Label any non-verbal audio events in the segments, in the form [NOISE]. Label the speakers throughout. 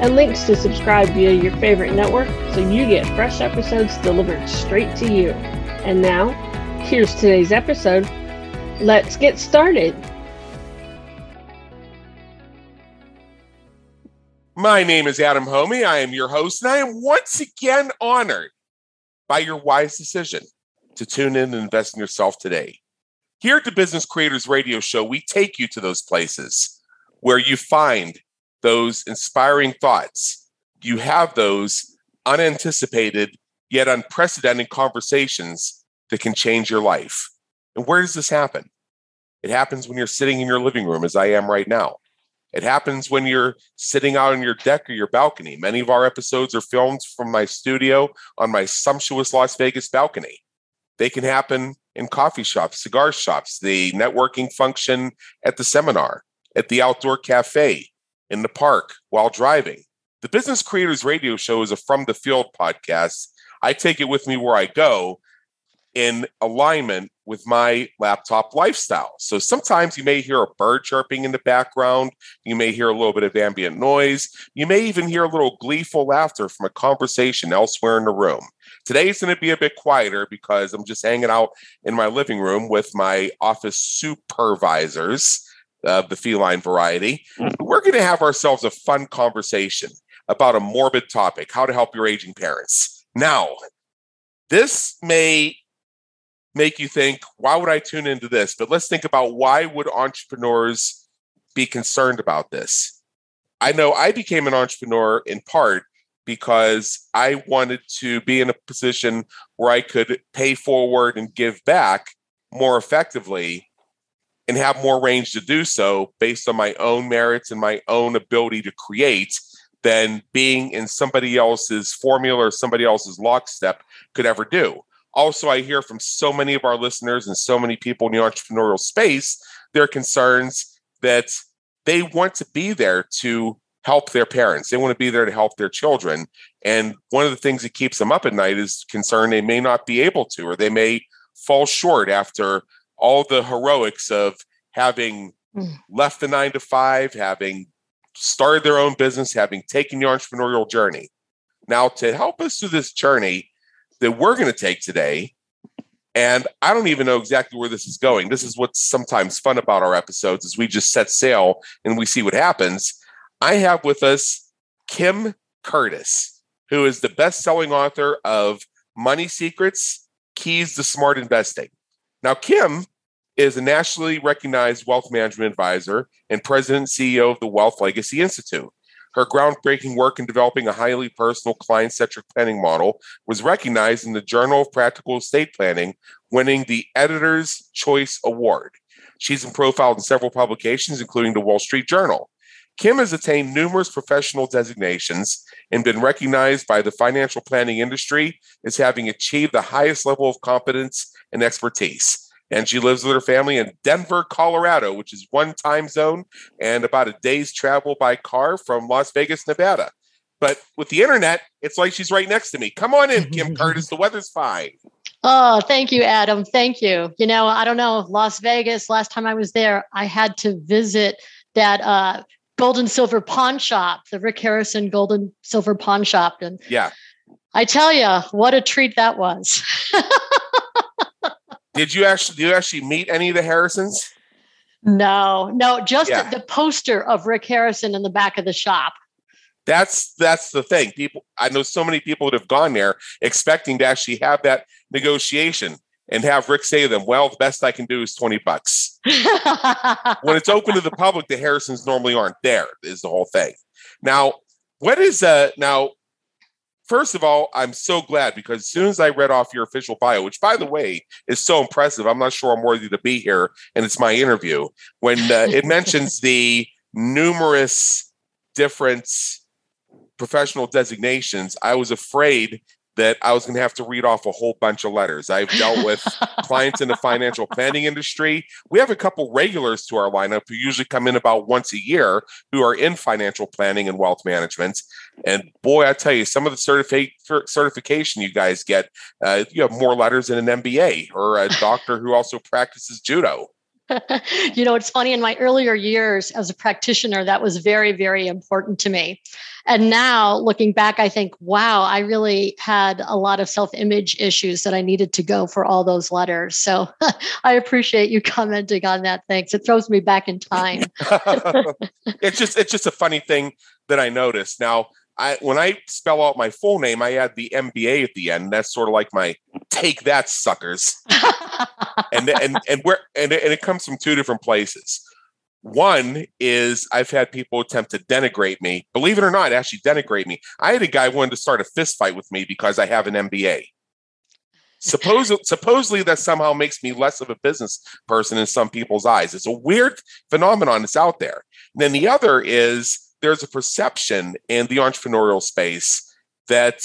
Speaker 1: and links to subscribe via your favorite network so you get fresh episodes delivered straight to you. And now, here's today's episode. Let's get started.
Speaker 2: My name is Adam Hommey. I am your host, and I am once again honored by your wise decision to tune in and invest in yourself today. Here at the Business Creators Radio Show, we take you to those places where you find those inspiring thoughts. You have those unanticipated yet unprecedented conversations that can change your life. And where does this happen? It happens when you're sitting in your living room, as I am right now. It happens when you're sitting out on your deck or your balcony. Many of our episodes are filmed from my studio on my sumptuous Las Vegas balcony. They can happen in coffee shops, cigar shops, the networking function at the seminar, at the outdoor cafe, in the park while driving. The Business Creators Radio Show is a From the Field podcast. I take it with me where I go in alignment with my laptop lifestyle. So sometimes you may hear a bird chirping in the background. You may hear a little bit of ambient noise. You may even hear a little gleeful laughter from a conversation elsewhere in the room. Today's going to be a bit quieter because I'm just hanging out in my living room with my office supervisors of the feline variety. Hmm. We're going to have ourselves a fun conversation about a morbid topic how to help your aging parents. Now, this may make you think, why would I tune into this? But let's think about why would entrepreneurs be concerned about this? I know I became an entrepreneur in part because I wanted to be in a position where I could pay forward and give back more effectively and have more range to do so based on my own merits and my own ability to create than being in somebody else's formula or somebody else's lockstep could ever do. Also, I hear from so many of our listeners and so many people in the entrepreneurial space their concerns that they want to be there to help their parents. They want to be there to help their children. And one of the things that keeps them up at night is concern they may not be able to, or they may fall short after all the heroics of having mm. left the nine to five, having started their own business, having taken the entrepreneurial journey. Now, to help us through this journey that we're going to take today, and I don't even know exactly where this is going. This is what's sometimes fun about our episodes is we just set sail and we see what happens. I have with us Kim Curtis, who is the best-selling author of Money Secrets: Keys to Smart Investing. Now, Kim is a nationally recognized wealth management advisor and president and CEO of the Wealth Legacy Institute. Her groundbreaking work in developing a highly personal client centric planning model was recognized in the Journal of Practical Estate Planning, winning the Editor's Choice Award. She's been profiled in several publications, including the Wall Street Journal. Kim has attained numerous professional designations and been recognized by the financial planning industry as having achieved the highest level of competence and expertise. And she lives with her family in Denver, Colorado, which is one time zone and about a day's travel by car from Las Vegas, Nevada. But with the internet, it's like she's right next to me. Come on in, Kim [LAUGHS] Curtis. The weather's fine.
Speaker 3: Oh, thank you, Adam. Thank you. You know, I don't know, Las Vegas, last time I was there, I had to visit that uh, gold and silver pawn shop, the Rick Harrison gold and silver pawn shop. And
Speaker 2: yeah,
Speaker 3: I tell you, what a treat that was. [LAUGHS]
Speaker 2: did you actually did you actually meet any of the Harrisons?
Speaker 3: No, no, just yeah. the poster of Rick Harrison in the back of the shop.
Speaker 2: That's that's the thing. People, I know so many people that have gone there expecting to actually have that negotiation and have Rick say to them, "Well, the best I can do is twenty bucks." [LAUGHS] when it's open to the public, the Harrisons normally aren't there. Is the whole thing. Now, what is uh now? First of all, I'm so glad because as soon as I read off your official bio, which by the way is so impressive, I'm not sure I'm worthy to be here, and it's my interview. When uh, it [LAUGHS] mentions the numerous different professional designations, I was afraid that I was going to have to read off a whole bunch of letters. I've dealt with [LAUGHS] clients in the financial planning industry. We have a couple regulars to our lineup who usually come in about once a year who are in financial planning and wealth management. And boy, I tell you, some of the certifi- certification you guys get, uh, you have more letters than an MBA or a doctor who also practices judo. [LAUGHS]
Speaker 3: you know, it's funny in my earlier years as a practitioner, that was very, very important to me. And now looking back, I think, wow, I really had a lot of self image issues that I needed to go for all those letters. So [LAUGHS] I appreciate you commenting on that. Thanks. It throws me back in time. [LAUGHS]
Speaker 2: it's just, it's just a funny thing that I noticed. Now, I, when I spell out my full name, I add the MBA at the end. That's sort of like my take that suckers. [LAUGHS] and and and where and, and it comes from two different places. One is I've had people attempt to denigrate me. Believe it or not, actually denigrate me. I had a guy wanted to start a fist fight with me because I have an MBA. Suppose, [LAUGHS] supposedly that somehow makes me less of a business person in some people's eyes. It's a weird phenomenon that's out there. And then the other is there's a perception in the entrepreneurial space that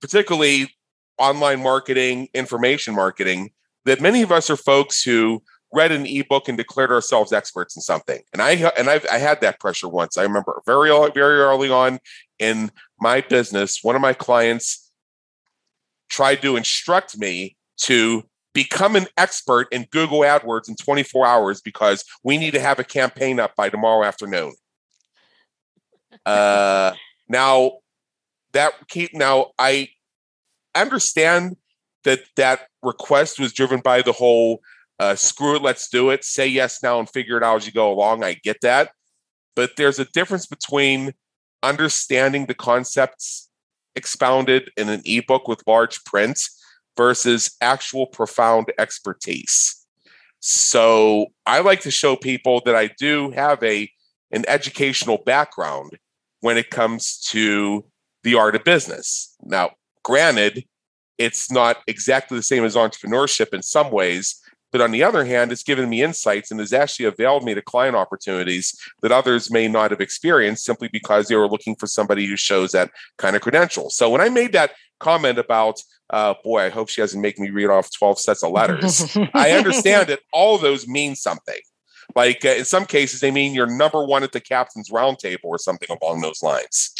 Speaker 2: particularly online marketing, information marketing, that many of us are folks who read an ebook and declared ourselves experts in something. And I and I've, I had that pressure once. I remember very very early on in my business, one of my clients tried to instruct me to become an expert in Google AdWords in 24 hours because we need to have a campaign up by tomorrow afternoon. [LAUGHS] Uh, now that keep now I understand that that request was driven by the whole uh, screw it, let's do it, say yes now and figure it out as you go along. I get that. But there's a difference between understanding the concepts expounded in an ebook with large print versus actual profound expertise. So I like to show people that I do have a an educational background when it comes to the art of business. Now, granted, it's not exactly the same as entrepreneurship in some ways, but on the other hand, it's given me insights and has actually availed me to client opportunities that others may not have experienced simply because they were looking for somebody who shows that kind of credential. So when I made that comment about, uh, boy, I hope she doesn't make me read off 12 sets of letters, [LAUGHS] I understand that all of those mean something. Like uh, in some cases, they mean you're number one at the captain's roundtable or something along those lines.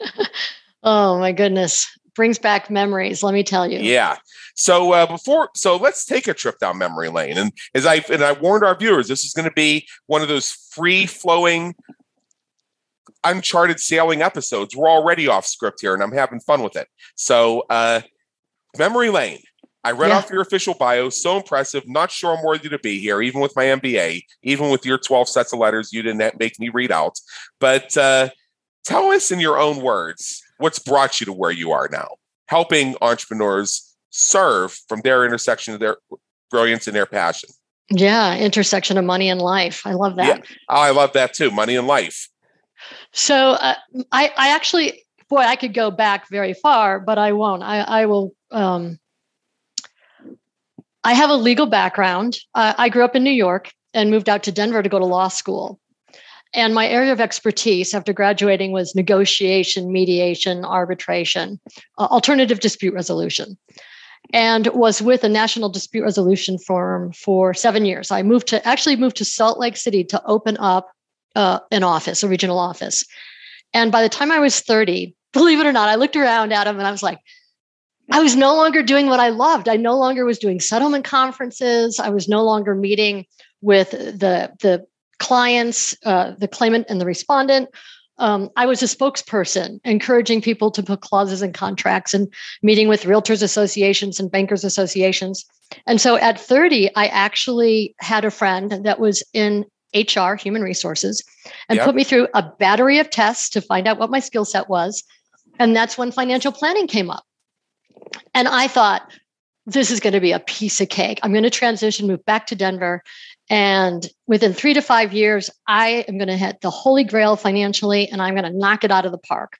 Speaker 2: [LAUGHS]
Speaker 3: oh my goodness brings back memories. Let me tell you.
Speaker 2: Yeah. So uh, before, so let's take a trip down memory lane. And as I and I warned our viewers, this is going to be one of those free flowing, uncharted sailing episodes. We're already off script here, and I'm having fun with it. So, uh, memory lane. I read yeah. off your official bio. So impressive. Not sure I'm worthy to be here, even with my MBA, even with your 12 sets of letters you didn't make me read out. But uh, tell us in your own words what's brought you to where you are now, helping entrepreneurs serve from their intersection of their brilliance and their passion.
Speaker 3: Yeah, intersection of money and life. I love that. Yeah.
Speaker 2: Oh, I love that too. Money and life.
Speaker 3: So uh, I, I actually, boy, I could go back very far, but I won't. I, I will. Um, I have a legal background. Uh, I grew up in New York and moved out to Denver to go to law school. And my area of expertise after graduating was negotiation, mediation, arbitration, uh, alternative dispute resolution, and was with a national dispute resolution firm for seven years. I moved to actually moved to Salt Lake City to open up uh, an office, a regional office. And by the time I was 30, believe it or not, I looked around at him and I was like, I was no longer doing what I loved. I no longer was doing settlement conferences. I was no longer meeting with the the clients, uh, the claimant and the respondent. Um, I was a spokesperson, encouraging people to put clauses in contracts and meeting with realtors associations and bankers associations. And so at 30, I actually had a friend that was in HR, human resources, and yep. put me through a battery of tests to find out what my skill set was. And that's when financial planning came up. And I thought, this is going to be a piece of cake. I'm going to transition, move back to Denver, and within three to five years, I am going to hit the holy grail financially and I'm going to knock it out of the park.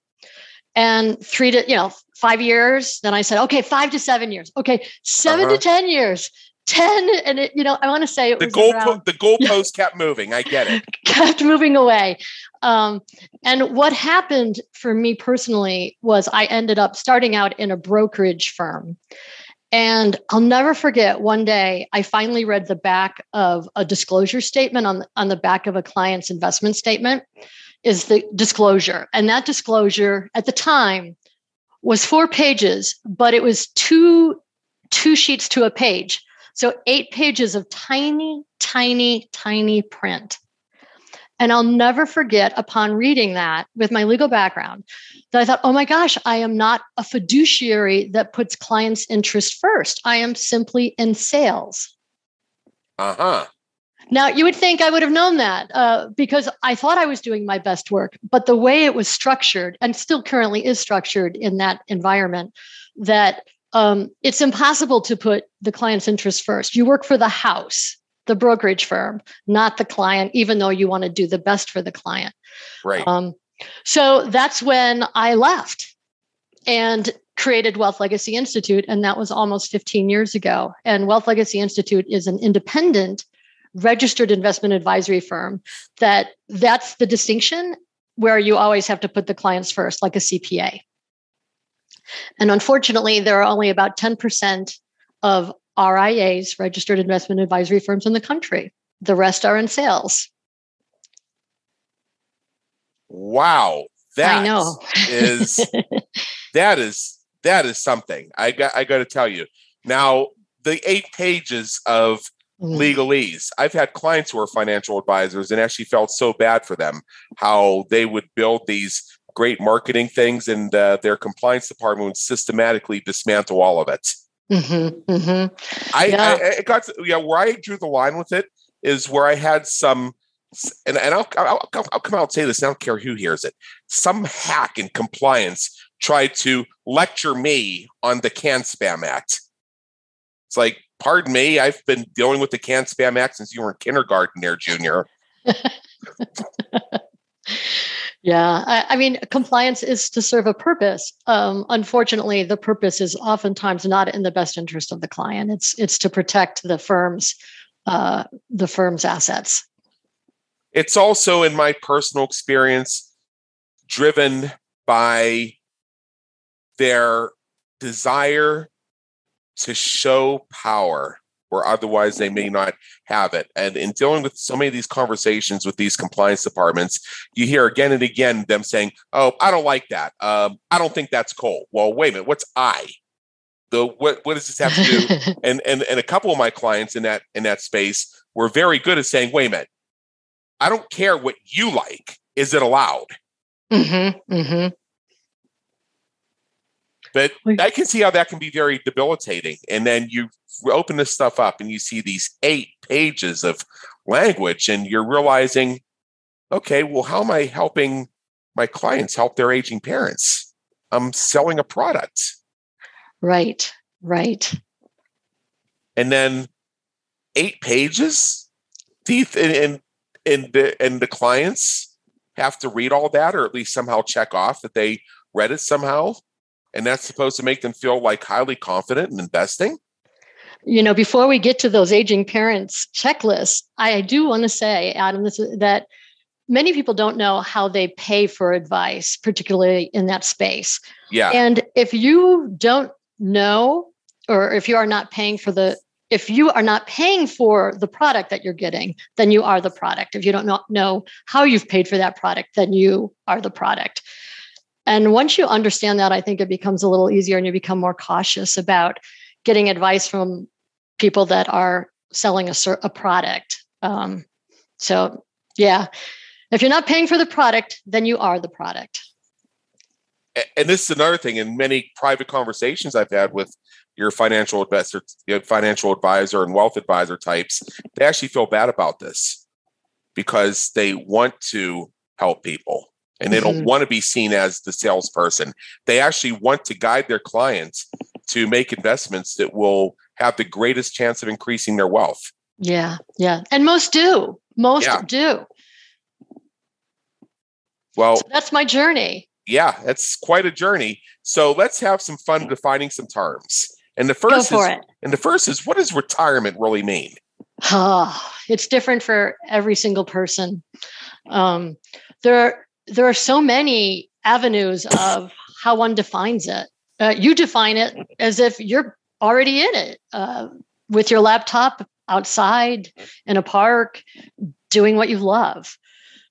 Speaker 3: And three to, you know, five years, then I said, okay, five to seven years. Okay, 7 uh-huh. to 10 years. 10 and it, you know i want to say
Speaker 2: the goal [LAUGHS]
Speaker 3: around,
Speaker 2: the goalpost kept moving i get it [LAUGHS]
Speaker 3: kept moving away um, and what happened for me personally was i ended up starting out in a brokerage firm and i'll never forget one day i finally read the back of a disclosure statement on, on the back of a client's investment statement is the disclosure and that disclosure at the time was four pages but it was two two sheets to a page so eight pages of tiny, tiny, tiny print. And I'll never forget upon reading that with my legal background that I thought, oh my gosh, I am not a fiduciary that puts clients' interest first. I am simply in sales.
Speaker 2: Uh huh.
Speaker 3: Now, you would think I would have known that uh, because I thought I was doing my best work, but the way it was structured and still currently is structured in that environment, that um, it's impossible to put the client's interest first. You work for the house, the brokerage firm, not the client, even though you want to do the best for the client.
Speaker 2: Right.
Speaker 3: Um, so that's when I left and created Wealth Legacy Institute. And that was almost 15 years ago. And Wealth Legacy Institute is an independent registered investment advisory firm that that's the distinction where you always have to put the clients first like a cpa and unfortunately, there are only about 10% of RIAs, registered investment advisory firms in the country. The rest are in sales.
Speaker 2: Wow. That
Speaker 3: I know.
Speaker 2: is [LAUGHS] that is that is something. I got I got to tell you. Now, the 8 pages of
Speaker 3: Mm.
Speaker 2: legalese. I've had clients who are financial advisors and actually felt so bad for them how they would build these great marketing things, and uh, their compliance department would systematically dismantle all of it.
Speaker 3: Mm-hmm, mm-hmm.
Speaker 2: I,
Speaker 3: Yeah.
Speaker 2: I, it got to, yeah where I drew the line with it is where I had some, and, and I'll, I'll I'll come out and say this. I don't care who hears it. Some hack in compliance tried to lecture me on the Can Spam Act. It's like, pardon me, I've been dealing with the Can Spam Act since you were in kindergarten, there, Junior. [LAUGHS]
Speaker 3: Yeah, I, I mean, compliance is to serve a purpose. Um, unfortunately, the purpose is oftentimes not in the best interest of the client. It's it's to protect the firm's uh, the firm's assets.
Speaker 2: It's also, in my personal experience, driven by their desire to show power where otherwise they may not have it. And in dealing with so many of these conversations with these compliance departments, you hear again and again them saying, "Oh, I don't like that. Um, I don't think that's cool." Well, wait a minute. What's I? The what? What does this have to do? [LAUGHS] and and and a couple of my clients in that in that space were very good at saying, "Wait a minute. I don't care what you like. Is it allowed?"
Speaker 3: mm-hmm, mm-hmm.
Speaker 2: But I can see how that can be very debilitating. And then you open this stuff up and you see these eight pages of language, and you're realizing, okay, well, how am I helping my clients help their aging parents? I'm selling a product.
Speaker 3: Right, right.
Speaker 2: And then eight pages? Do you th- and, and, the, and the clients have to read all that or at least somehow check off that they read it somehow? And that's supposed to make them feel like highly confident in investing?
Speaker 3: You know, before we get to those aging parents checklists, I do want to say, Adam, this is, that many people don't know how they pay for advice, particularly in that space.
Speaker 2: Yeah.
Speaker 3: And if you don't know, or if you are not paying for the, if you are not paying for the product that you're getting, then you are the product. If you don't know how you've paid for that product, then you are the product. And once you understand that, I think it becomes a little easier and you become more cautious about getting advice from people that are selling a, a product. Um, so, yeah, if you're not paying for the product, then you are the product.
Speaker 2: And this is another thing in many private conversations I've had with your financial investor, your financial advisor, and wealth advisor types, they actually feel bad about this because they want to help people and they don't
Speaker 3: Mhm.
Speaker 2: want to be seen as the salesperson. They actually want to guide their clients to make investments that will have the greatest chance of increasing their wealth.
Speaker 3: Yeah, yeah. And most do. Most
Speaker 2: Yeah.
Speaker 3: do.
Speaker 2: Well,
Speaker 3: So that's my journey.
Speaker 2: yeah, that's quite a journey. So let's have some fun defining some terms. And the first is,
Speaker 3: it.
Speaker 2: and the first is what does retirement really mean?
Speaker 3: Oh, [SIGHS] it's different for every single person. Um, there, there are so many avenues of how one defines it. Uh, you define it as if you're already in it uh, with your laptop outside in a park, doing what you love.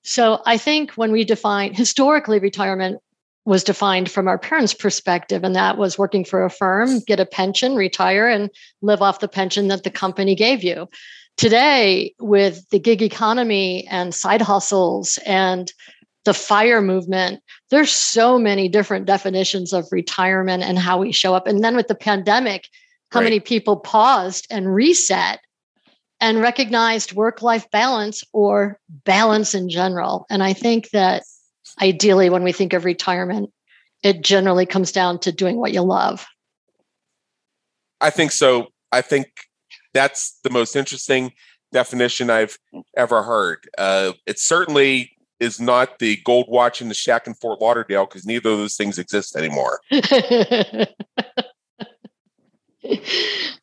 Speaker 3: So I think when we define historically retirement was defined from our parents' perspective, and that was working for a firm, get a pension, retire, and live off the pension that the company gave you. Today, with the gig economy and side hustles and the fire movement, there's so many different definitions of retirement and how we show up. And then with the pandemic, how
Speaker 2: Right.
Speaker 3: many people paused and reset and recognized work life balance or balance in general. And I think that ideally, when we think of retirement, it generally comes down to doing what you love.
Speaker 2: I think so. I think that's the most interesting definition I've ever heard. Uh, it certainly is not the gold watch in the shack in Fort Lauderdale because neither of those things exist anymore. [LAUGHS]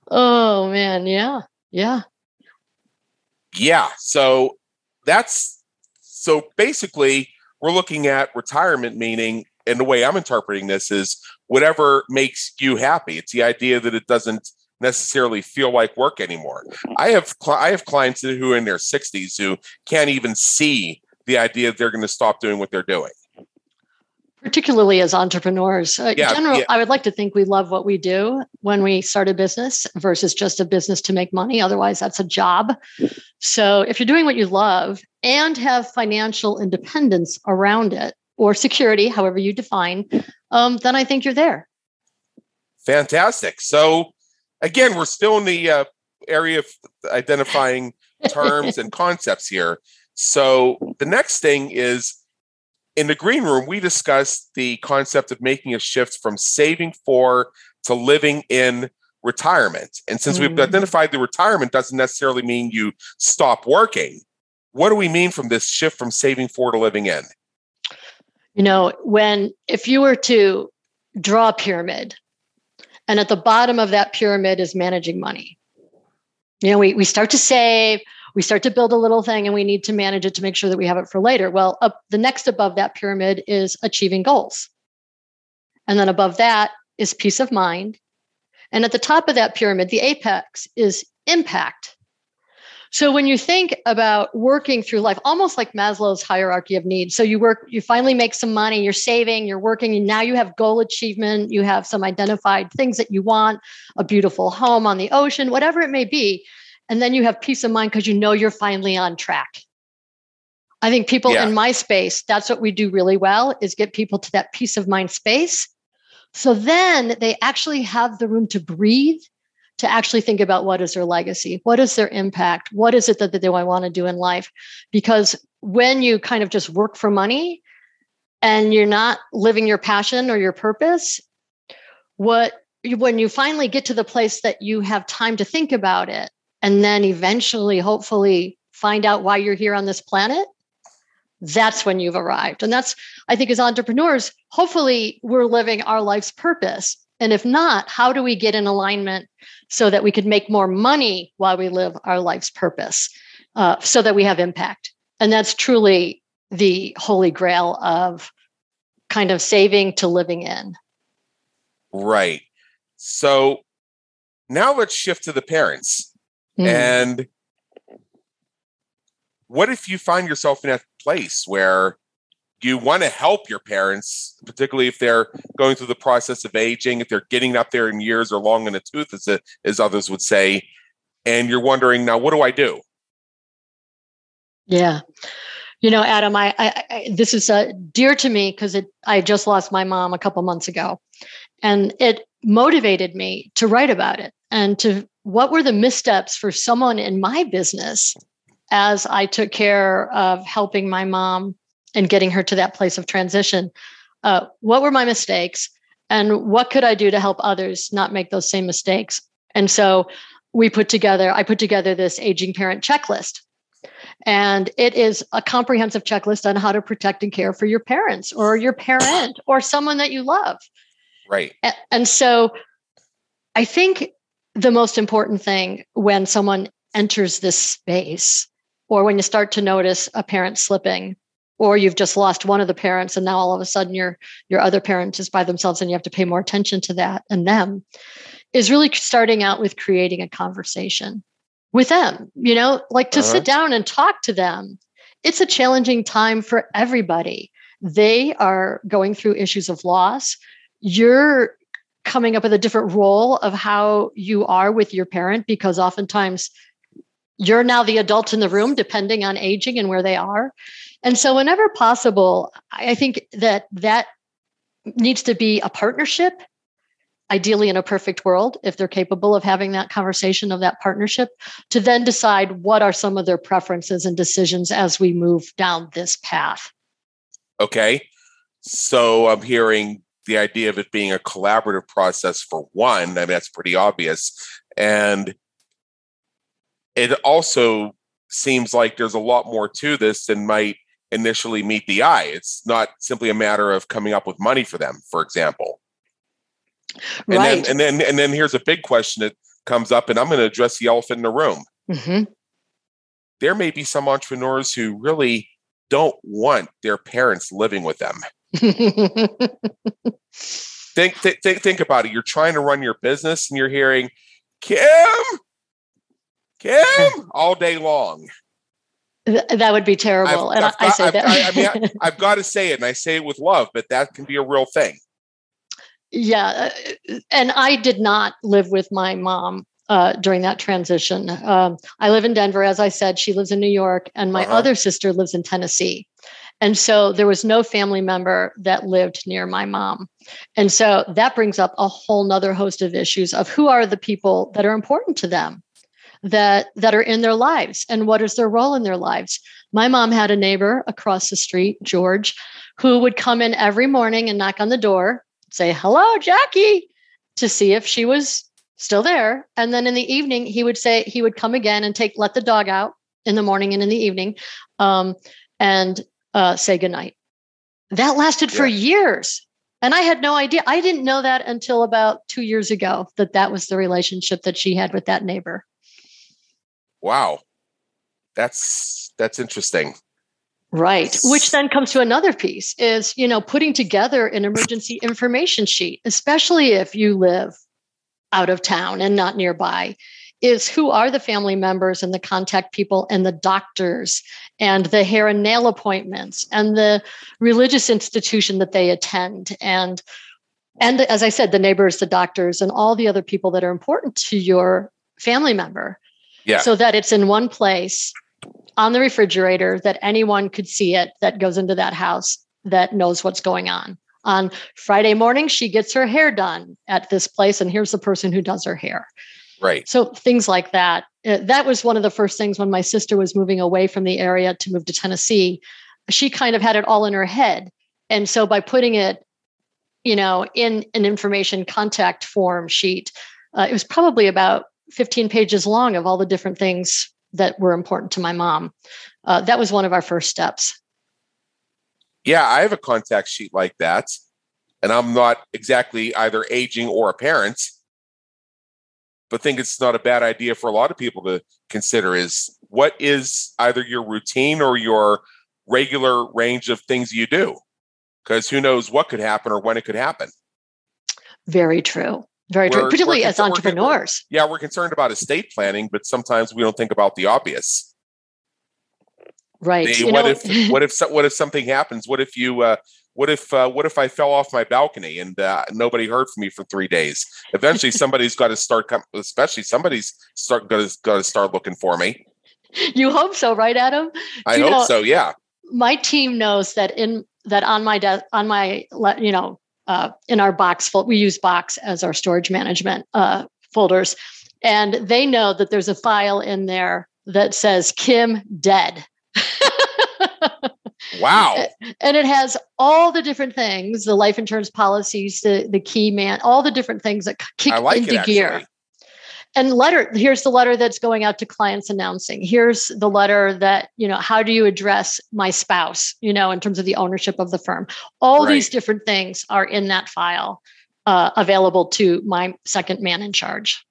Speaker 3: oh, man. Yeah. Yeah.
Speaker 2: Yeah. So that's so basically we're looking at retirement meaning and the way I'm interpreting this is whatever makes you happy. It's the idea that it doesn't necessarily feel like work anymore. I have I have clients who are in their 60s who can't even see the idea that they're going to stop doing what they're doing.
Speaker 3: particularly as entrepreneurs. Uh,
Speaker 2: Yeah,
Speaker 3: general,
Speaker 2: yeah.
Speaker 3: I would like to think we love what we do when we start a business versus just a business to make money. Otherwise, that's a job. So, if you're doing what you love and have financial independence around it or security, however you define, um, then I think you're there.
Speaker 2: Fantastic. So again, we're still in the uh, area of identifying [LAUGHS] terms and concepts here. So the next thing is in the green room, we discussed the concept of making a shift from saving for to living in retirement. And since we've
Speaker 3: Mm.
Speaker 2: identified the retirement doesn't necessarily mean you stop working. What do we mean from this shift from saving for to living in?
Speaker 3: You know, when if you were to draw a pyramid, and at the bottom of that pyramid is managing money. You know, we, we start to save, we start to build a little thing, and we need to manage it to make sure that we have it for later. Well, up the next above that pyramid is achieving goals. And then above that is peace of mind. And at the top of that pyramid, the apex is impact. So when you think about working through life, almost like Maslow's hierarchy of needs. So you work, you finally make some money, you're saving, you're working, and now you have goal achievement, you have some identified things that you want, a beautiful home on the ocean, whatever it may be. And then you have peace of mind because you know you're finally on track. I think people
Speaker 2: Yeah.
Speaker 3: in my space, that's what we do really well is get people to that peace of mind space. So then they actually have the room to breathe to actually think about what is their legacy, what is their impact, what is it that, that they want to do in life. Because when you kind of just work for money and you're not living your passion or your purpose, what when you finally get to the place that you have time to think about it and then eventually hopefully find out why you're here on this planet that's when you've arrived and that's i think as entrepreneurs hopefully we're living our life's purpose and if not how do we get in alignment so that we could make more money while we live our life's purpose uh, so that we have impact and that's truly the holy grail of kind of saving to living in
Speaker 2: Right. So now let's shift to the parents.
Speaker 3: Mm.
Speaker 2: And what if you find yourself in that place where you want to help your parents, particularly if they're going through the process of aging, if they're getting up there in years or long in the tooth, as, as others would say, and you're wondering, now what do I do?
Speaker 3: Yeah. You know, Adam, I, I, I this is uh, dear to me because it. I just lost my mom a couple months ago, and it motivated me to write about it and to what were the missteps for someone in my business as I took care of helping my mom and getting her to that place of transition. Uh, what were my mistakes, and what could I do to help others not make those same mistakes? And so we put together. I put together this aging parent checklist and it is a comprehensive checklist on how to protect and care for your parents or your parent or someone that you love.
Speaker 2: Right.
Speaker 3: And so I think the most important thing when someone enters this space or when you start to notice a parent slipping or you've just lost one of the parents and now all of a sudden your your other parent is by themselves and you have to pay more attention to that and them is really starting out with creating a conversation with them you know like to uh-huh. sit down and talk to them. It's a challenging time for everybody. They are going through issues of loss. You're coming up with a different role of how you are with your parent because oftentimes you're now the adult in the room depending on aging and where they are and so, whenever possible, I think that that needs to be a partnership, ideally in a perfect world, if they're capable of having that conversation of that partnership, to then decide what are some of their preferences and decisions as we move down this path.
Speaker 2: Okay. So, I'm hearing the idea of it being a collaborative process for one. I mean, that's pretty obvious. And it also seems like there's a lot more to this than might initially meet the eye. It's not simply a matter of coming up with money for them, for example. And
Speaker 3: right.
Speaker 2: then and then and then here's a big question that comes up, and I'm going to address the elephant in the room. Mm-hmm. There may be some entrepreneurs who really don't want their parents living with them. [LAUGHS] think, th- think think about it. You're trying to run your business, and you're hearing Kim, Kim all day long.
Speaker 3: That would be terrible. I've, and I've, I, say
Speaker 2: I've,
Speaker 3: that.
Speaker 2: I, I mean, [LAUGHS] I, have got to say it, and I say it with love, but that can be a real thing.
Speaker 3: Yeah, uh, and I did not live with my mom uh, during that transition. Um, I live in Denver, as I said. She lives in New York, and my uh-huh. other sister lives in Tennessee. And so there was no family member that lived near my mom. And so that brings up a whole nother host of issues of who are the people that are important to them that that are in their lives and what is their role in their lives my mom had a neighbor across the street george who would come in every morning and knock on the door say hello jackie to see if she was still there and then in the evening he would say he would come again and take let the dog out in the morning and in the evening um, and uh, say goodnight. That lasted yeah. for years. And i had no idea. I didn't know that until about two years ago that that was the relationship that she had with that neighbor.
Speaker 2: Wow. That's that's interesting.
Speaker 3: Right. Which then comes to another piece is you know putting together an emergency information sheet especially if you live out of town and not nearby is who are the family members and the contact people and the doctors and the hair and nail appointments and the religious institution that they attend and and as i said the neighbors the doctors and all the other people that are important to your family member
Speaker 2: yeah.
Speaker 3: so that it's in one place on the refrigerator that anyone could see it that goes into that house that knows what's going on. On Friday morning, she gets her hair done at this place, and here's the person who does her hair.
Speaker 2: Right.
Speaker 3: So things like that. Uh, that was one of the first things when my sister was moving away from the area to move to Tennessee. She kind of had it all in her head. And so by putting it, you know, in an information contact form sheet, uh, it was probably about 15 pages long of all the different things that were important to my mom. Uh, that was one of our first steps.
Speaker 2: Yeah, I have a contact sheet like that. And I'm not exactly either aging or a parent, but think it's not a bad idea for a lot of people to consider is what is either your routine or your regular range of things you do? Because who knows what could happen or when it could happen.
Speaker 3: Very true. Very true, particularly as entrepreneurs.
Speaker 2: We're, yeah, we're concerned about estate planning, but sometimes we don't think about the obvious.
Speaker 3: Right.
Speaker 2: what know, if what if what if something happens? What if you uh, what if uh, what if I fell off my balcony and uh, nobody heard from me for three days? Eventually, somebody's got to start. Com- especially somebody's start got to got to start looking for me.
Speaker 3: You hope so, right, Adam?
Speaker 2: I hope know, so. Yeah.
Speaker 3: My team knows that in that on my desk on my you know uh, in our box fold. We use Box as our storage management uh, folders, and they know that there's a file in there that says Kim dead. [LAUGHS]
Speaker 2: wow!
Speaker 3: And it has all the different things, the life insurance policies, the the key man, all the different things that kick like into gear and letter here's the letter that's going out to clients announcing here's the letter that you know how do you address my spouse you know in terms of the ownership of the firm all right. these different things are in that file uh, available to my second man in charge.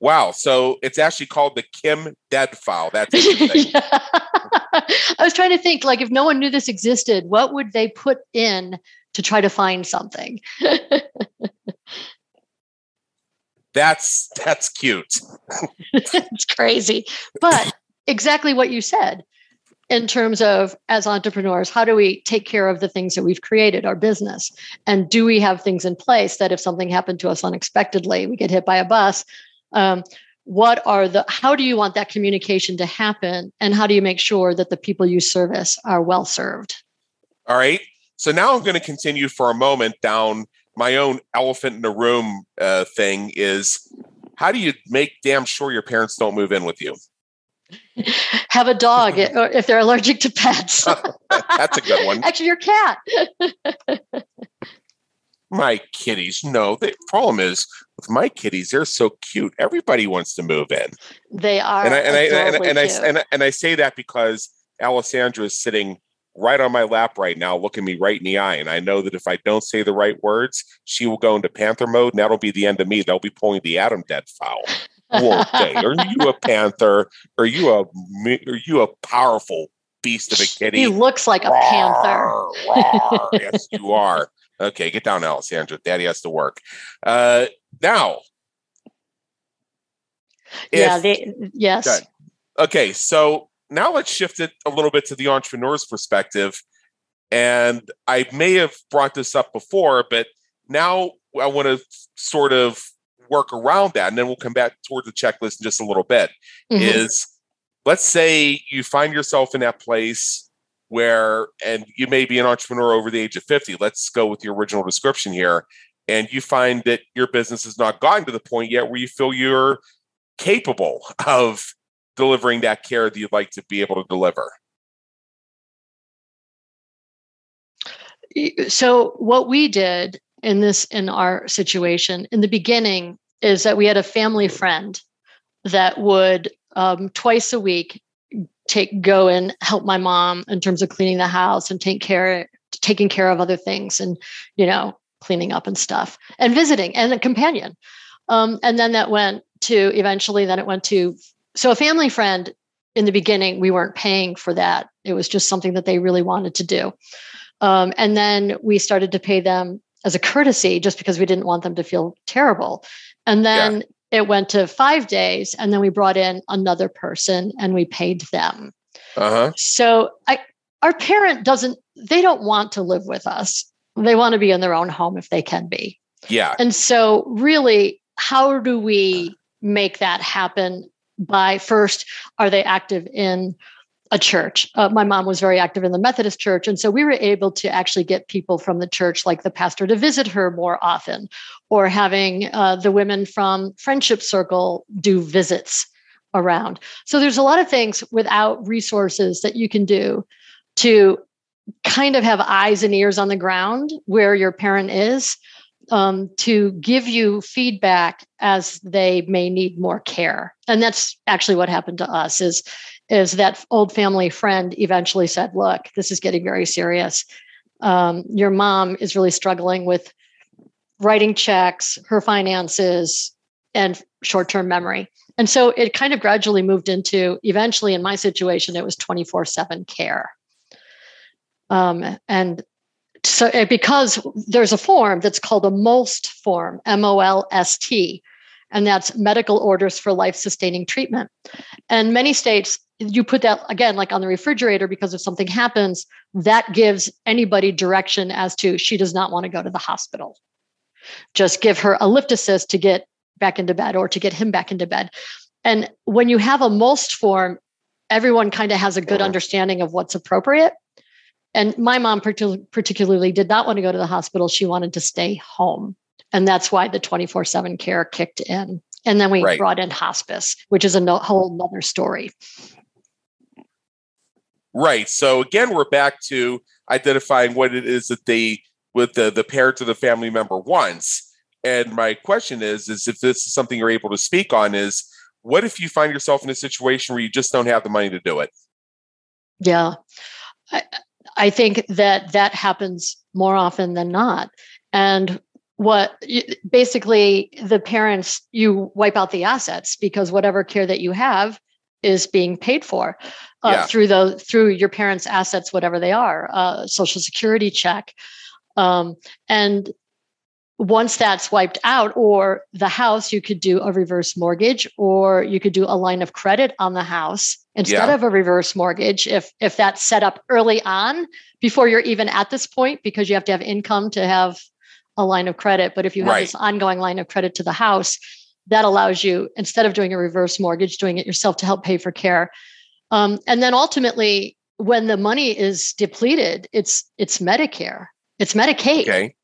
Speaker 2: Wow. So it's actually called the Kim Dead file. That's [LAUGHS] yeah. [LAUGHS]
Speaker 3: I was trying to think like if no one knew this existed, what would they put in to try to find something? [LAUGHS]
Speaker 2: that's that's cute.
Speaker 3: it's crazy. But exactly what you said in terms of as entrepreneurs, how do we take care of the things that we've created, our business? And do we have things in place that if something happened to us unexpectedly, we get hit by a bus, um, what are the how do you want that communication to happen? And how do you make sure that the people you service are well served?
Speaker 2: All right. So now i'm going to continue for a moment down my own elephant in the room uh, thing is how do you make damn sure your parents don't move in with you? [LAUGHS]
Speaker 3: Have a dog if they're allergic to pets. [LAUGHS]
Speaker 2: That's a good one. [LAUGHS]
Speaker 3: Actually your cat
Speaker 2: my kitties no the problem is with my kitties, they're so cute. Everybody wants to move in.
Speaker 3: They are.
Speaker 2: And I and I and, and, I, and, I, and I say that because Alessandra is sitting right on my lap right now, looking me right in the eye. And I know that if I don't say the right words, she will go into panther mode, and that'll be the end of me. They'll be pulling the Adam dead foul. Won't they? Are [LAUGHS] you a panther? Are you a are you a powerful beast of a kitty?
Speaker 3: He looks like a roar, panther.
Speaker 2: roar. yes, you are. Okay, get down, Alessandra. Daddy has to work. Uh, now,
Speaker 3: yeah, they, yes. Good.
Speaker 2: Okay, so now let's shift it a little bit to the entrepreneur's perspective. And I may have brought this up before, but now I want to sort of work around that. And then we'll come back towards the checklist in just a little bit. Mm-hmm. Is let's say you find yourself in that place where, and you may be an entrepreneur over the age of 50. Let's go with the original description here and you find that your business has not gotten to the point yet where you feel you're capable of delivering that care that you'd like to be able to deliver?
Speaker 3: So, what we did in this, in our situation in the beginning, is that we had a family friend that would um, twice a week take go and help my mom in terms of cleaning the house and take care taking care of other things and you know cleaning up and stuff and visiting and a companion. Um, and then that went to eventually, then it went to, so a family friend in the beginning, we weren't paying for that. It was just something that they really wanted to do. Um, and then we started to pay them as a courtesy just because we didn't want them to feel terrible. And then yeah. It went to five days. And then we brought in another person and we paid them. Uh-huh. So I, our parent doesn't, they don't want to live with us. They want to be in their own home if they can be.
Speaker 2: Yeah.
Speaker 3: And so, really, how do we make that happen? By first, are they active in a church? Uh, my mom was very active in the Methodist church. And so we were able to actually get people from the church, like the pastor, to visit her more often, or having uh, the women from Friendship Circle do visits around. So there's a lot of things without resources that you can do to kind of have eyes and ears on the ground where your parent is um, to give you feedback as they may need more care and that's actually what happened to us is is that old family friend eventually said look this is getting very serious. Um, your mom is really struggling with writing checks her finances and short-term memory. And so it kind of gradually moved into eventually in my situation it was 24-7 care. Um, and so eh, because there's a form that's called a MOLST form, M O L S T, and that's medical orders for life sustaining treatment. And many states, you put that again, like on the refrigerator, because if something happens, that gives anybody direction as to she does not want to go to the hospital. Just give her a lift assist to get back into bed or to get him back into bed. And when you have a MOLST form, everyone kind of has a good understanding of what's appropriate. And my mom particularly did not want to go to the hospital. She wanted to stay home. And that's why the 24 7 care kicked in. And then we right. brought in hospice, which is a no- whole other story.
Speaker 2: Right. So again, we're back to identifying what it is that they, with the, the parent or the family member wants. And my question is, is if this is something you're able to speak on, is what if you find yourself in a situation where you just don't have the money to do it?
Speaker 3: Yeah. I, I think that that happens more often than not. And what basically the parents you wipe out the assets because whatever care that you have is being paid for uh, yeah. through the through your parents' assets, whatever they are, uh, social security check, um, and once that's wiped out, or the house, you could do a reverse mortgage, or you could do a line of credit on the house instead yeah. of a reverse mortgage. If if that's set up early on before you're even at this point, because you have to have income to have a line of credit. But if you have right. this ongoing line of credit to the house, that allows you instead of doing a reverse mortgage, doing it yourself to help pay for care. Um, and then ultimately, when the money is depleted, it's it's Medicare, it's Medicaid.
Speaker 2: Okay.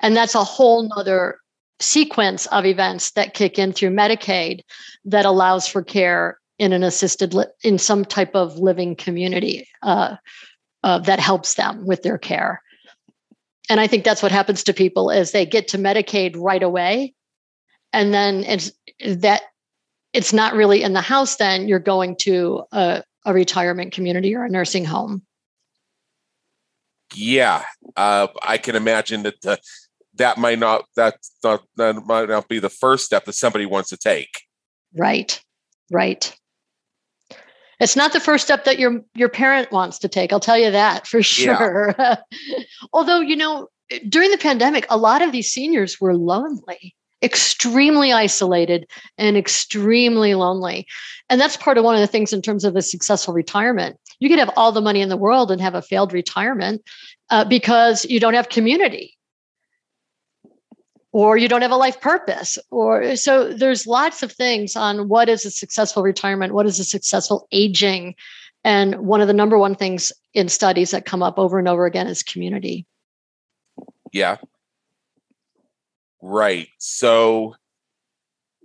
Speaker 3: And that's a whole nother sequence of events that kick in through Medicaid that allows for care in an assisted li- in some type of living community uh, uh, that helps them with their care. And I think that's what happens to people is they get to Medicaid right away, and then it's that it's not really in the house. Then you're going to a, a retirement community or a nursing home
Speaker 2: yeah, uh, I can imagine that the, that might not that, that that might not be the first step that somebody wants to take.
Speaker 3: Right, right. It's not the first step that your your parent wants to take. I'll tell you that for sure. Yeah. [LAUGHS] Although you know, during the pandemic, a lot of these seniors were lonely extremely isolated and extremely lonely. And that's part of one of the things in terms of a successful retirement. You could have all the money in the world and have a failed retirement uh, because you don't have community. Or you don't have a life purpose. Or so there's lots of things on what is a successful retirement what is a successful aging. And one of the number one things in studies that come up over and over again is community.
Speaker 2: Yeah Right. So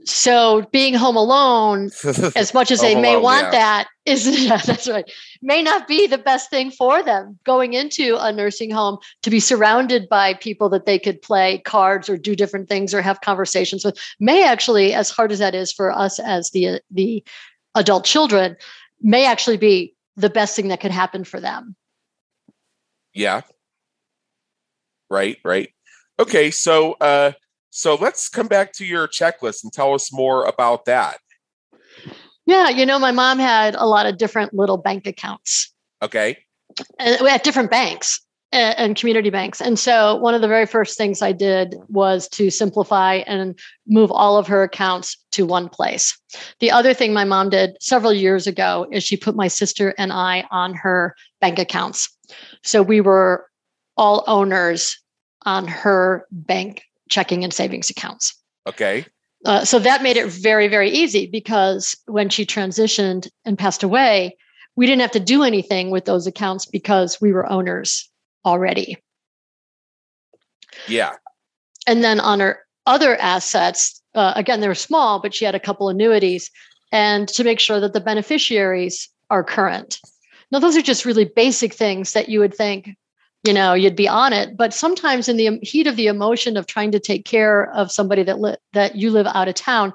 Speaker 3: so being home alone, [LAUGHS] as much as they may alone, want yeah. that, [LAUGHS] is yeah, that's right. May not be the best thing for them going into a nursing home to be surrounded by people that they could play cards or do different things or have conversations with. May actually, as hard as that is for us as the the adult children, may actually be the best thing that could happen for them.
Speaker 2: Yeah. Right, right. Okay, so uh so let's come back to your checklist and tell us more about that.
Speaker 3: Yeah, you know, my mom had a lot of different little bank accounts.
Speaker 2: Okay.
Speaker 3: Uh, we had different banks uh, and community banks. And so one of the very first things I did was to simplify and move all of her accounts to one place. The other thing my mom did several years ago is she put my sister and I on her bank accounts. So we were all owners on her bank checking and savings accounts.
Speaker 2: Okay.
Speaker 3: Uh, so that made it very, very easy because when she transitioned and passed away, we didn't have to do anything with those accounts because we were owners already.
Speaker 2: Yeah.
Speaker 3: And then on her other assets, uh, again, they were small, but she had a couple annuities, and to make sure that the beneficiaries are current. Now, those are just really basic things that you would think, you know you'd be on it. But sometimes in the heat of the emotion of trying to take care of somebody that li- that you live out of town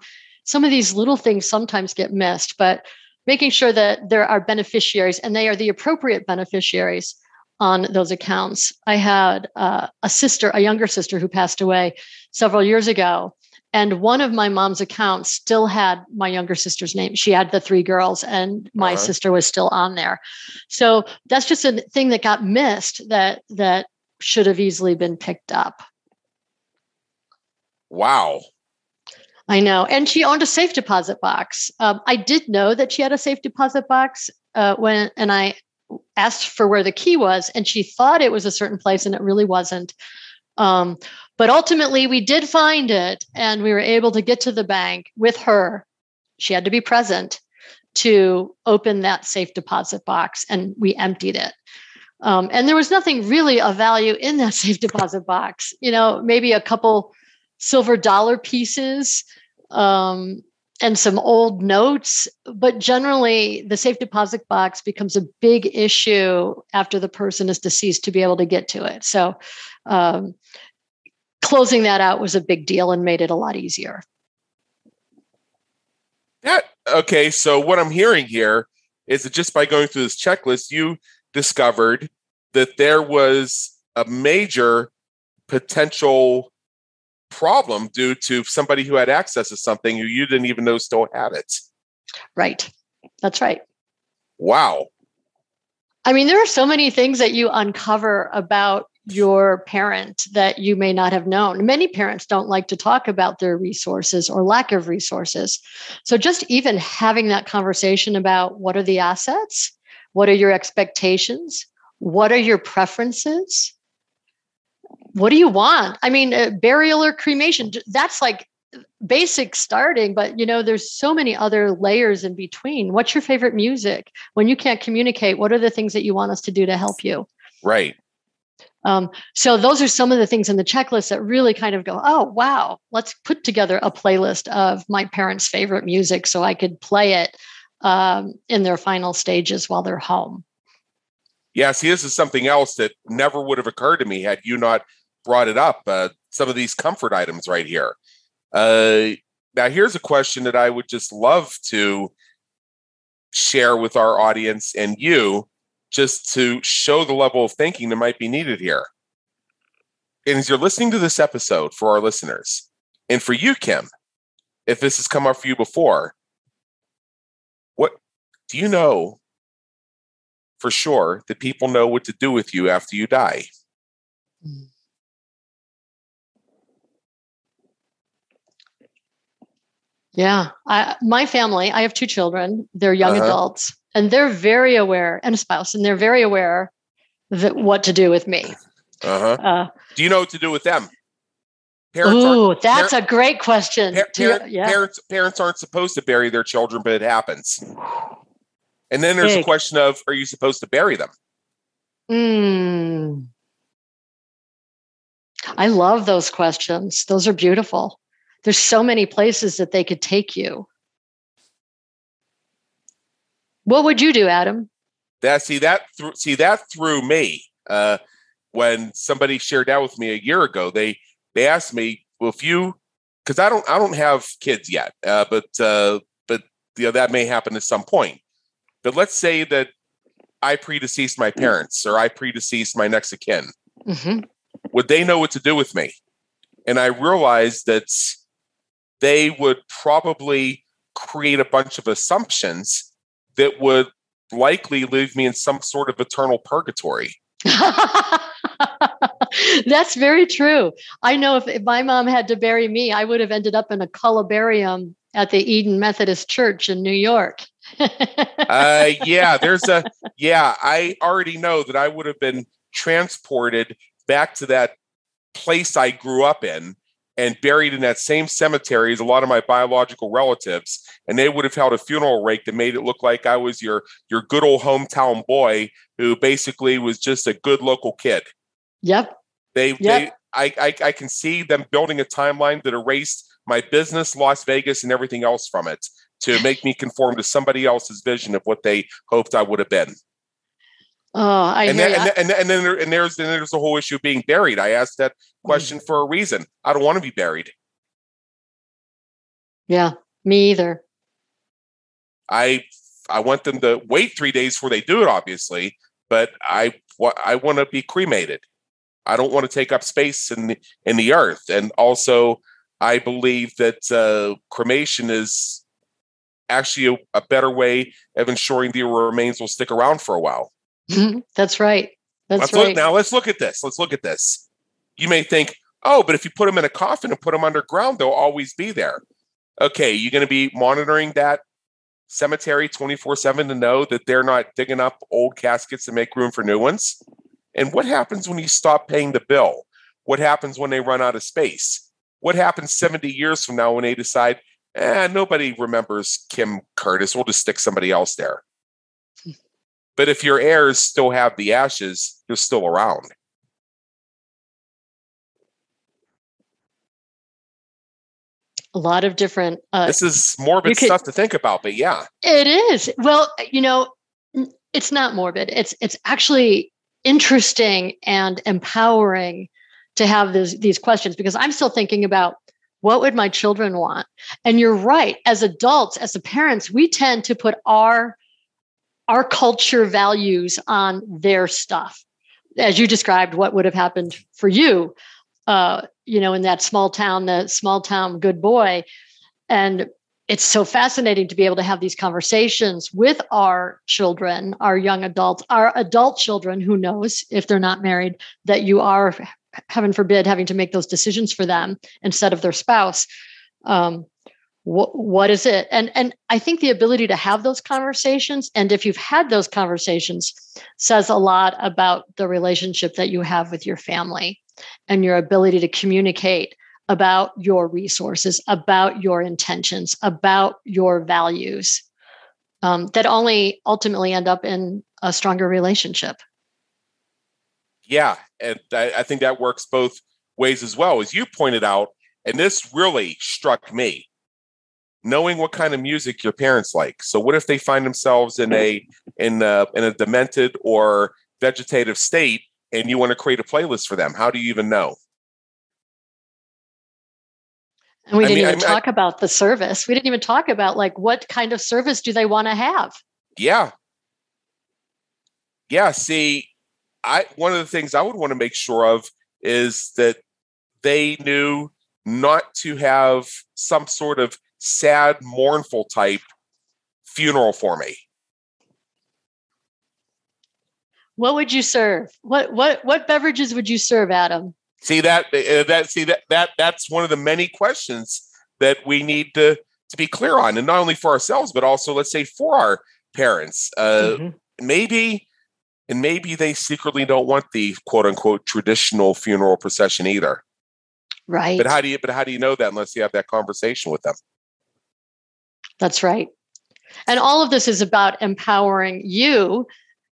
Speaker 3: some of these little things sometimes get missed. But making sure that there are beneficiaries and they are the appropriate beneficiaries on those accounts. I had uh, a sister a younger sister who passed away several years ago and one of my mom's accounts still had my younger sister's name. She had the three girls and my uh-huh. sister was still on there. So that's just a thing that got missed that that should have easily been picked up.
Speaker 2: Wow.
Speaker 3: I know. And she owned a safe deposit box. Um, i did know that she had a safe deposit box uh, when and i asked for where the key was and she thought it was a certain place and it really wasn't. Um, but ultimately, we did find it and we were able to get to the bank with her. She had to be present to open that safe deposit box and we emptied it. Um, and there was nothing really of value in that [LAUGHS] safe deposit box, you know, maybe a couple silver dollar pieces um, and some old notes. But generally, the safe deposit box becomes a big issue after the person is deceased to be able to get to it. So, um, closing that out was a big deal and made it a lot easier.
Speaker 2: That okay. So what I'm hearing here is that just by going through this checklist, you discovered that there was a major potential problem due to somebody who had access to something who you didn't even know still had it.
Speaker 3: Right. That's right.
Speaker 2: Wow.
Speaker 3: I mean, there are so many things that you uncover about your parent that you may not have known. Many parents don't like to talk about their resources or lack of resources. So, just even having that conversation about what are the assets, what are your expectations, what are your preferences, what do you want? I mean, uh, burial or cremation, that's like basic starting, but you know, there's so many other layers in between. What's your favorite music? When you can't communicate, what are the things that you want us to do to help you?
Speaker 2: Right.
Speaker 3: Um, so those are some of the things in the checklist that really kind of go, oh wow, let's put together a playlist of my parents' favorite music so I could play it um, in their final stages while they're home.
Speaker 2: Yeah, see, this is something else that never would have occurred to me had you not brought it up. Uh, some of these comfort items right here. Uh, now, here's a question that I would just love to share with our audience and you just to show the level of thinking that might be needed here. And as you're listening to this episode for our listeners, and for you, Kim, if this has come up for you before, what do you know for sure that people know what to do with you after you die?
Speaker 3: Yeah, I, my family, I have two children. They're young uh-huh. adults and they're very aware and a spouse and they're very aware that what to do with me
Speaker 2: uh-huh. uh, do you know what to do with them
Speaker 3: parents Ooh, that's a great question
Speaker 2: par- par- yeah. parents parents aren't supposed to bury their children but it happens and then there's Big. a question of are you supposed to bury them
Speaker 3: mm. i love those questions those are beautiful there's so many places that they could take you what would you do, Adam?
Speaker 2: That see that th- see that threw me uh, when somebody shared that with me a year ago. They they asked me, "Well, if you," because I don't I don't have kids yet, uh, but uh, but you know that may happen at some point. But let's say that I predeceased my parents or I predeceased my next of kin. Mm-hmm. Would they know what to do with me? And I realized that they would probably create a bunch of assumptions that would likely leave me in some sort of eternal purgatory. [LAUGHS]
Speaker 3: That's very true. I know if, if, my mom had to bury me, I would have ended up in a columbarium at the Eden Methodist Church in New York. [LAUGHS]
Speaker 2: uh, yeah, there's a, yeah, I already know that I would have been transported back to that place I grew up in and buried in that same cemetery as a lot of my biological relatives and they would have held a funeral rake that made it look like I was your your good old hometown boy who basically was just a good local kid.
Speaker 3: Yep.
Speaker 2: They yep. they I, I I can see them building a timeline that erased my business, Las Vegas, and everything else from it to make me conform to somebody else's vision of what they hoped I would have been.
Speaker 3: Oh, I
Speaker 2: and then, and, and, and then there, and there's then there's the whole issue of being buried. I asked that question mm-hmm. for a reason. I don't want to be buried.
Speaker 3: Yeah, me either.
Speaker 2: I I want them to wait three days before they do it, obviously, but I I want to be cremated. I don't want to take up space in the, in the earth, and also I believe that uh, cremation is actually a, a, better way of ensuring the remains will stick around for a while.
Speaker 3: That's right. That's
Speaker 2: let's
Speaker 3: right.
Speaker 2: Look, now let's look at this. Let's look at this. You may think, oh, but if you put them in a coffin and put them underground, they'll always be there. Okay, you're going to be monitoring that cemetery 24 7 to know that they're not digging up old caskets to make room for new ones? And what happens when you stop paying the bill? What happens when they run out of space? What happens 70 years from now when they decide, eh, nobody remembers Kim Curtis? We'll just stick somebody else there. But if your heirs still have the ashes, you're still around.
Speaker 3: a lot of different.
Speaker 2: Uh, this is morbid could, stuff to think about, but yeah,
Speaker 3: it is. Well, you know, it's not morbid. It's it's actually interesting and empowering to have these these questions because I'm still thinking about what would my children want. And you're right. As adults, as the parents, we tend to put our our culture values on their stuff. As you described, what would have happened for you uh, you know, in that small town, the small town good boy. And it's so fascinating to be able to have these conversations with our children, our young adults, our adult children who knows if they're not married that you are, heaven forbid, having to make those decisions for them instead of their spouse. Um, what, what is it? And and I think the ability to have those conversations, and if you've had those conversations, says a lot about the relationship that you have with your family and your ability to communicate about your resources, about your intentions, about your values um, that only ultimately end up in a stronger relationship.
Speaker 2: Yeah. And I, I think that works both ways as well. As you pointed out, and this really struck me knowing what kind of music your parents like. So what if they find themselves in a in a, in a demented or vegetative state and you want to create a playlist for them? How do you even know?
Speaker 3: And we didn't mean, even I talk I, about the service. We didn't even talk about like what kind of service do they want to have?
Speaker 2: Yeah. Yeah. See, I one of the things I would want to make sure of is that they knew not to have some sort of sad, mournful type funeral for me.
Speaker 3: What would you serve? What what what beverages would you serve, Adam?
Speaker 2: See that uh, that see that that that's one of the many questions that we need to to be clear on, and not only for ourselves, but also let's say for our parents. Uh, mm-hmm. Maybe and maybe they secretly don't want the quote unquote traditional funeral procession either.
Speaker 3: Right.
Speaker 2: But how do you but how do you know that unless you have that conversation with them?
Speaker 3: That's right. And all of this is about empowering you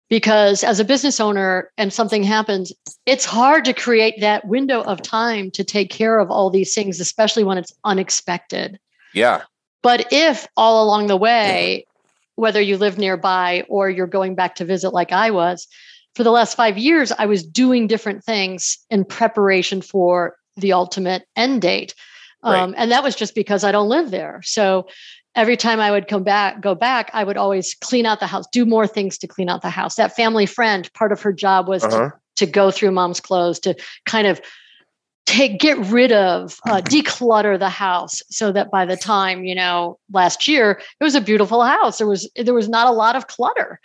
Speaker 3: because as a business owner and something happens it's hard to create that window of time to take care of all these things especially when it's unexpected.
Speaker 2: Yeah.
Speaker 3: But if all along the way whether you live nearby or you're going back to visit like i was for the last five years i was doing different things in preparation for the ultimate end date. Right. um, and that was just because i don't live there. So every time I would come back, go back, I would always clean out the house, do more things to clean out the house. That family friend, part of her job was uh-huh. to, to go through mom's clothes, to kind of take get rid of uh, [LAUGHS] declutter the house so that by the time you know last year it was a beautiful house there was there was not a lot of clutter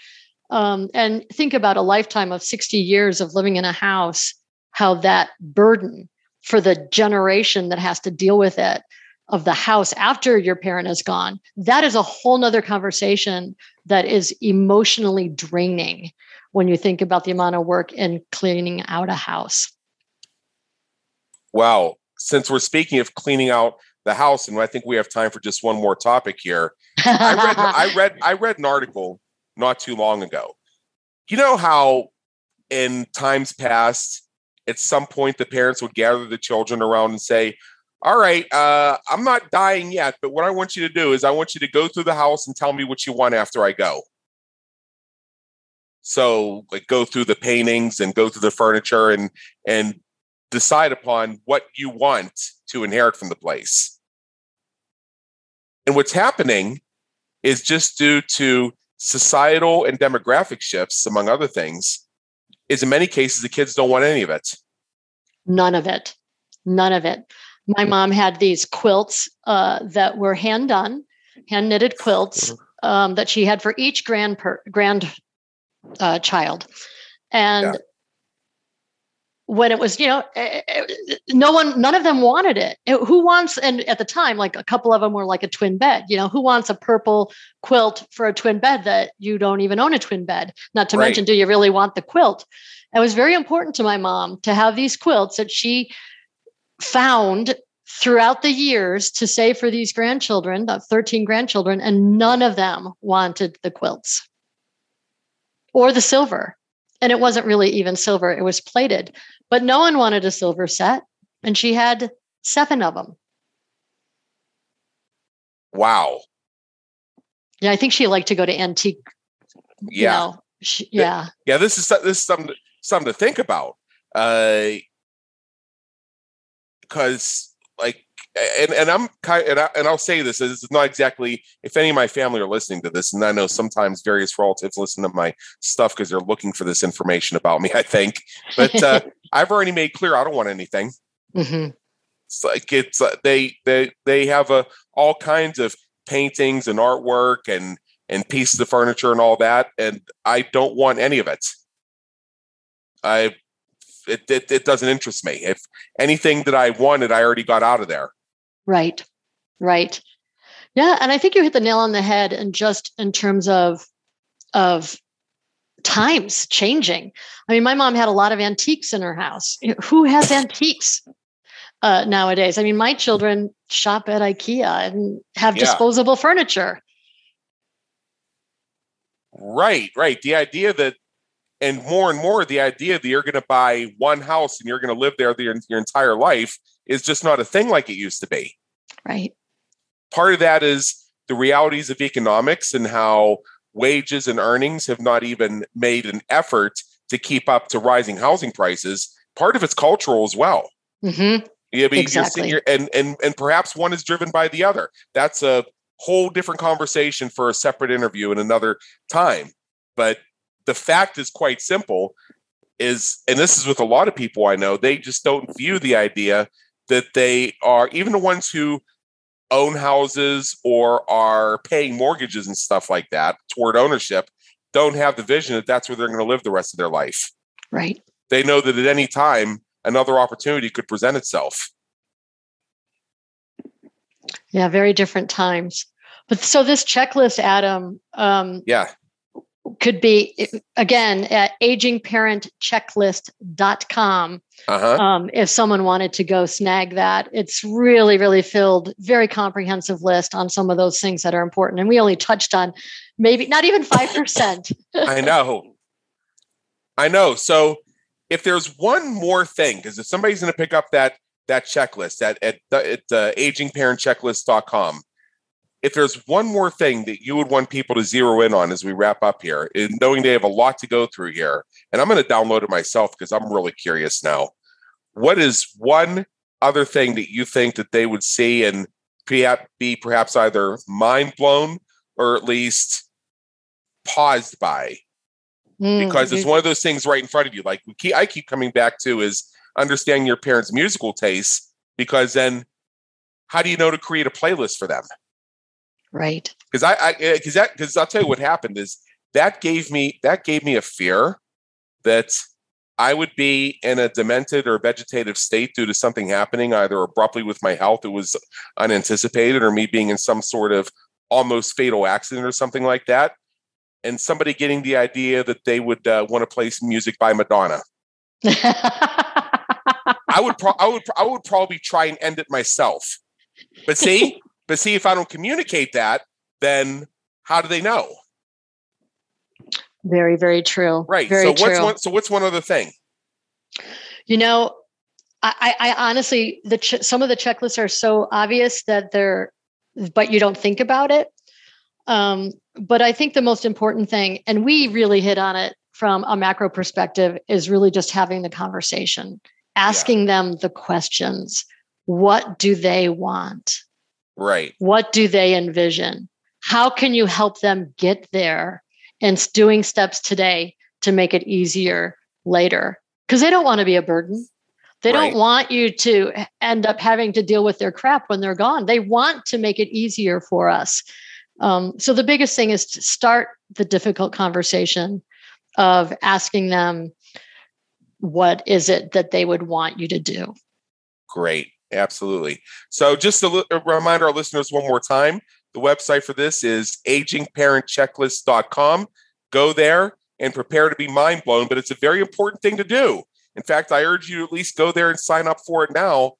Speaker 3: um, and think about a lifetime of 60 years of living in a house how that burden for the generation that has to deal with it of the house after your parent is gone that is a whole nother conversation that is emotionally draining when you think about the amount of work in cleaning out a house.
Speaker 2: Wow. Since we're speaking of cleaning out the house and i think we have time for just one more topic here i read i [LAUGHS] read i read an article not too long ago. You know how in times past at some point the parents would gather the children around and say all right, uh, I'm not dying yet, but what I want you to do is I want you to go through the house and tell me what you want after I go. So, like, go through the paintings and go through the furniture and and decide upon what you want to inherit from the place. And what's happening is just due to societal and demographic shifts, among other things, is in many cases the kids don't want any of it.
Speaker 3: None of it. None of it my mom had these quilts uh, that were hand done, hand knitted quilts mm-hmm. um, that she had for each grand per, grand uh, child, and. Yeah. When it was, you know, eh, eh, eh, no one, none of them wanted it. Who wants, and at the time, like a couple of them were like a twin bed, you know, who wants a purple quilt for a twin bed that you don't even own a twin bed? Not to right. mention, do you really want the quilt? It was very important to my mom to have these quilts that she found throughout the years to save for these grandchildren, the 13 grandchildren, and none of them wanted the quilts or the silver. And it wasn't really even silver, it was plated. But no one wanted a silver set, and she had seven of them.
Speaker 2: Wow.
Speaker 3: Yeah, I think she liked to go to antique. Yeah. You know, she, yeah.
Speaker 2: Yeah, this is this is something something to think about. Uh because like and and I'm kind and, I, and I'll say this this is not exactly if any of my family are listening to this and I know sometimes various relatives listen to my stuff because they're looking for this information about me I think but uh, [LAUGHS] I've already made clear I don't want anything
Speaker 3: Mm-hmm.
Speaker 2: It's like it's uh, they they they have a all kinds of paintings and artwork and and pieces of furniture and all that, and I don't want any of it. I it, it, it doesn't interest me. If anything that I wanted, I already got out of there.
Speaker 3: Right, right, yeah, and I think you hit the nail on the head, and just in terms of of times changing. I mean, my mom had a lot of antiques in her house. Who has antiques uh, nowadays? I mean, my children shop at IKEA and have
Speaker 2: Yeah.
Speaker 3: disposable furniture.
Speaker 2: Right, right. The idea that, and more and more, the idea that you're going to buy one house and you're going to live there your, your entire life is just not a thing like it used to be.
Speaker 3: Right.
Speaker 2: Part of that is the realities of economics and how wages and earnings have not even made an effort to keep up to rising housing prices. Part of it's cultural as well.
Speaker 3: hmm
Speaker 2: Yeah, but you're
Speaker 3: Exactly.
Speaker 2: sitting and and and perhaps one is driven by the other. That's a whole different conversation for a separate interview in another time. But the fact is quite simple: is and this is with a lot of people I know. They just don't view the idea that they are even the ones who own houses or are paying mortgages and stuff like that toward ownership don't have the vision that that's where they're going to live the rest of their life.
Speaker 3: Right.
Speaker 2: They know that at any time another opportunity could present itself.
Speaker 3: Yeah. Very different times. But so this checklist, Adam, um,
Speaker 2: Yeah.
Speaker 3: Could be again at agingparentchecklist.com
Speaker 2: Uh-huh.
Speaker 3: um, if someone wanted to go snag that it's really really filled very comprehensive list on some of those things that are important and we only touched on maybe not even 5% [LAUGHS]
Speaker 2: I know. I know. So if there's one more thing, because if somebody's going to pick up that that checklist at at, the- at uh, agingparentchecklist.com, if there's one more thing that you would want people to zero in on as we wrap up here, and knowing they have a lot to go through here, and I'm going to download it myself because I'm really curious now. What is one other thing that you think that they would see and be perhaps either mind blown or at least paused by
Speaker 3: Mm,
Speaker 2: because it's one of those things right in front of you. Like we keep, I keep coming back to is understanding your parents' musical tastes because then how do you know to create a playlist for them?
Speaker 3: Right
Speaker 2: Because I, I, because that, because I'll tell you what happened is that gave me that gave me a fear that I would be in a demented or vegetative state due to something happening either abruptly with my health that was unanticipated or me being in some sort of almost fatal accident or something like that and somebody getting the idea that they would uh, want to play some music by Madonna. [LAUGHS] I would, pro- I would, I would probably try and end it myself. But see, [LAUGHS] but see, if I don't communicate that, then how do they know?
Speaker 3: very very true
Speaker 2: Right.
Speaker 3: very
Speaker 2: so what's
Speaker 3: true.
Speaker 2: one? So what's one other thing?
Speaker 3: You know, I, I, I honestly, the ch- some of the checklists are so obvious that they're, but you don't think about it. Um, but I think the most important thing, and we really hit on it from a macro perspective, is really just having the conversation, asking them the questions. What do they want?
Speaker 2: Right.
Speaker 3: What do they envision? How can you help them get there? And doing steps today to make it easier later because they don't want to be a burden. They
Speaker 2: Right.
Speaker 3: don't want you to end up having to deal with their crap when they're gone. They want to make it easier for us. Um, so the biggest thing is to start the difficult conversation of asking them, what is it that they would want you to do?
Speaker 2: Great. Absolutely. So just to remind our listeners one more time, the website for this is agingparentchecklist.com. Go there and prepare to be mind blown, but it's a very important thing to do. In fact, I urge you to at least go there and sign up for it now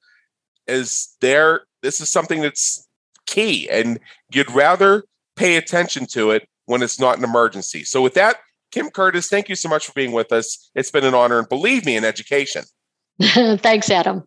Speaker 2: as there this is something that's key and you'd rather pay attention to it when it's not an emergency. So with that, Kim Curtis, thank you so much for being with us. It's been an honor and believe me in education. [LAUGHS]
Speaker 3: Thanks, Adam.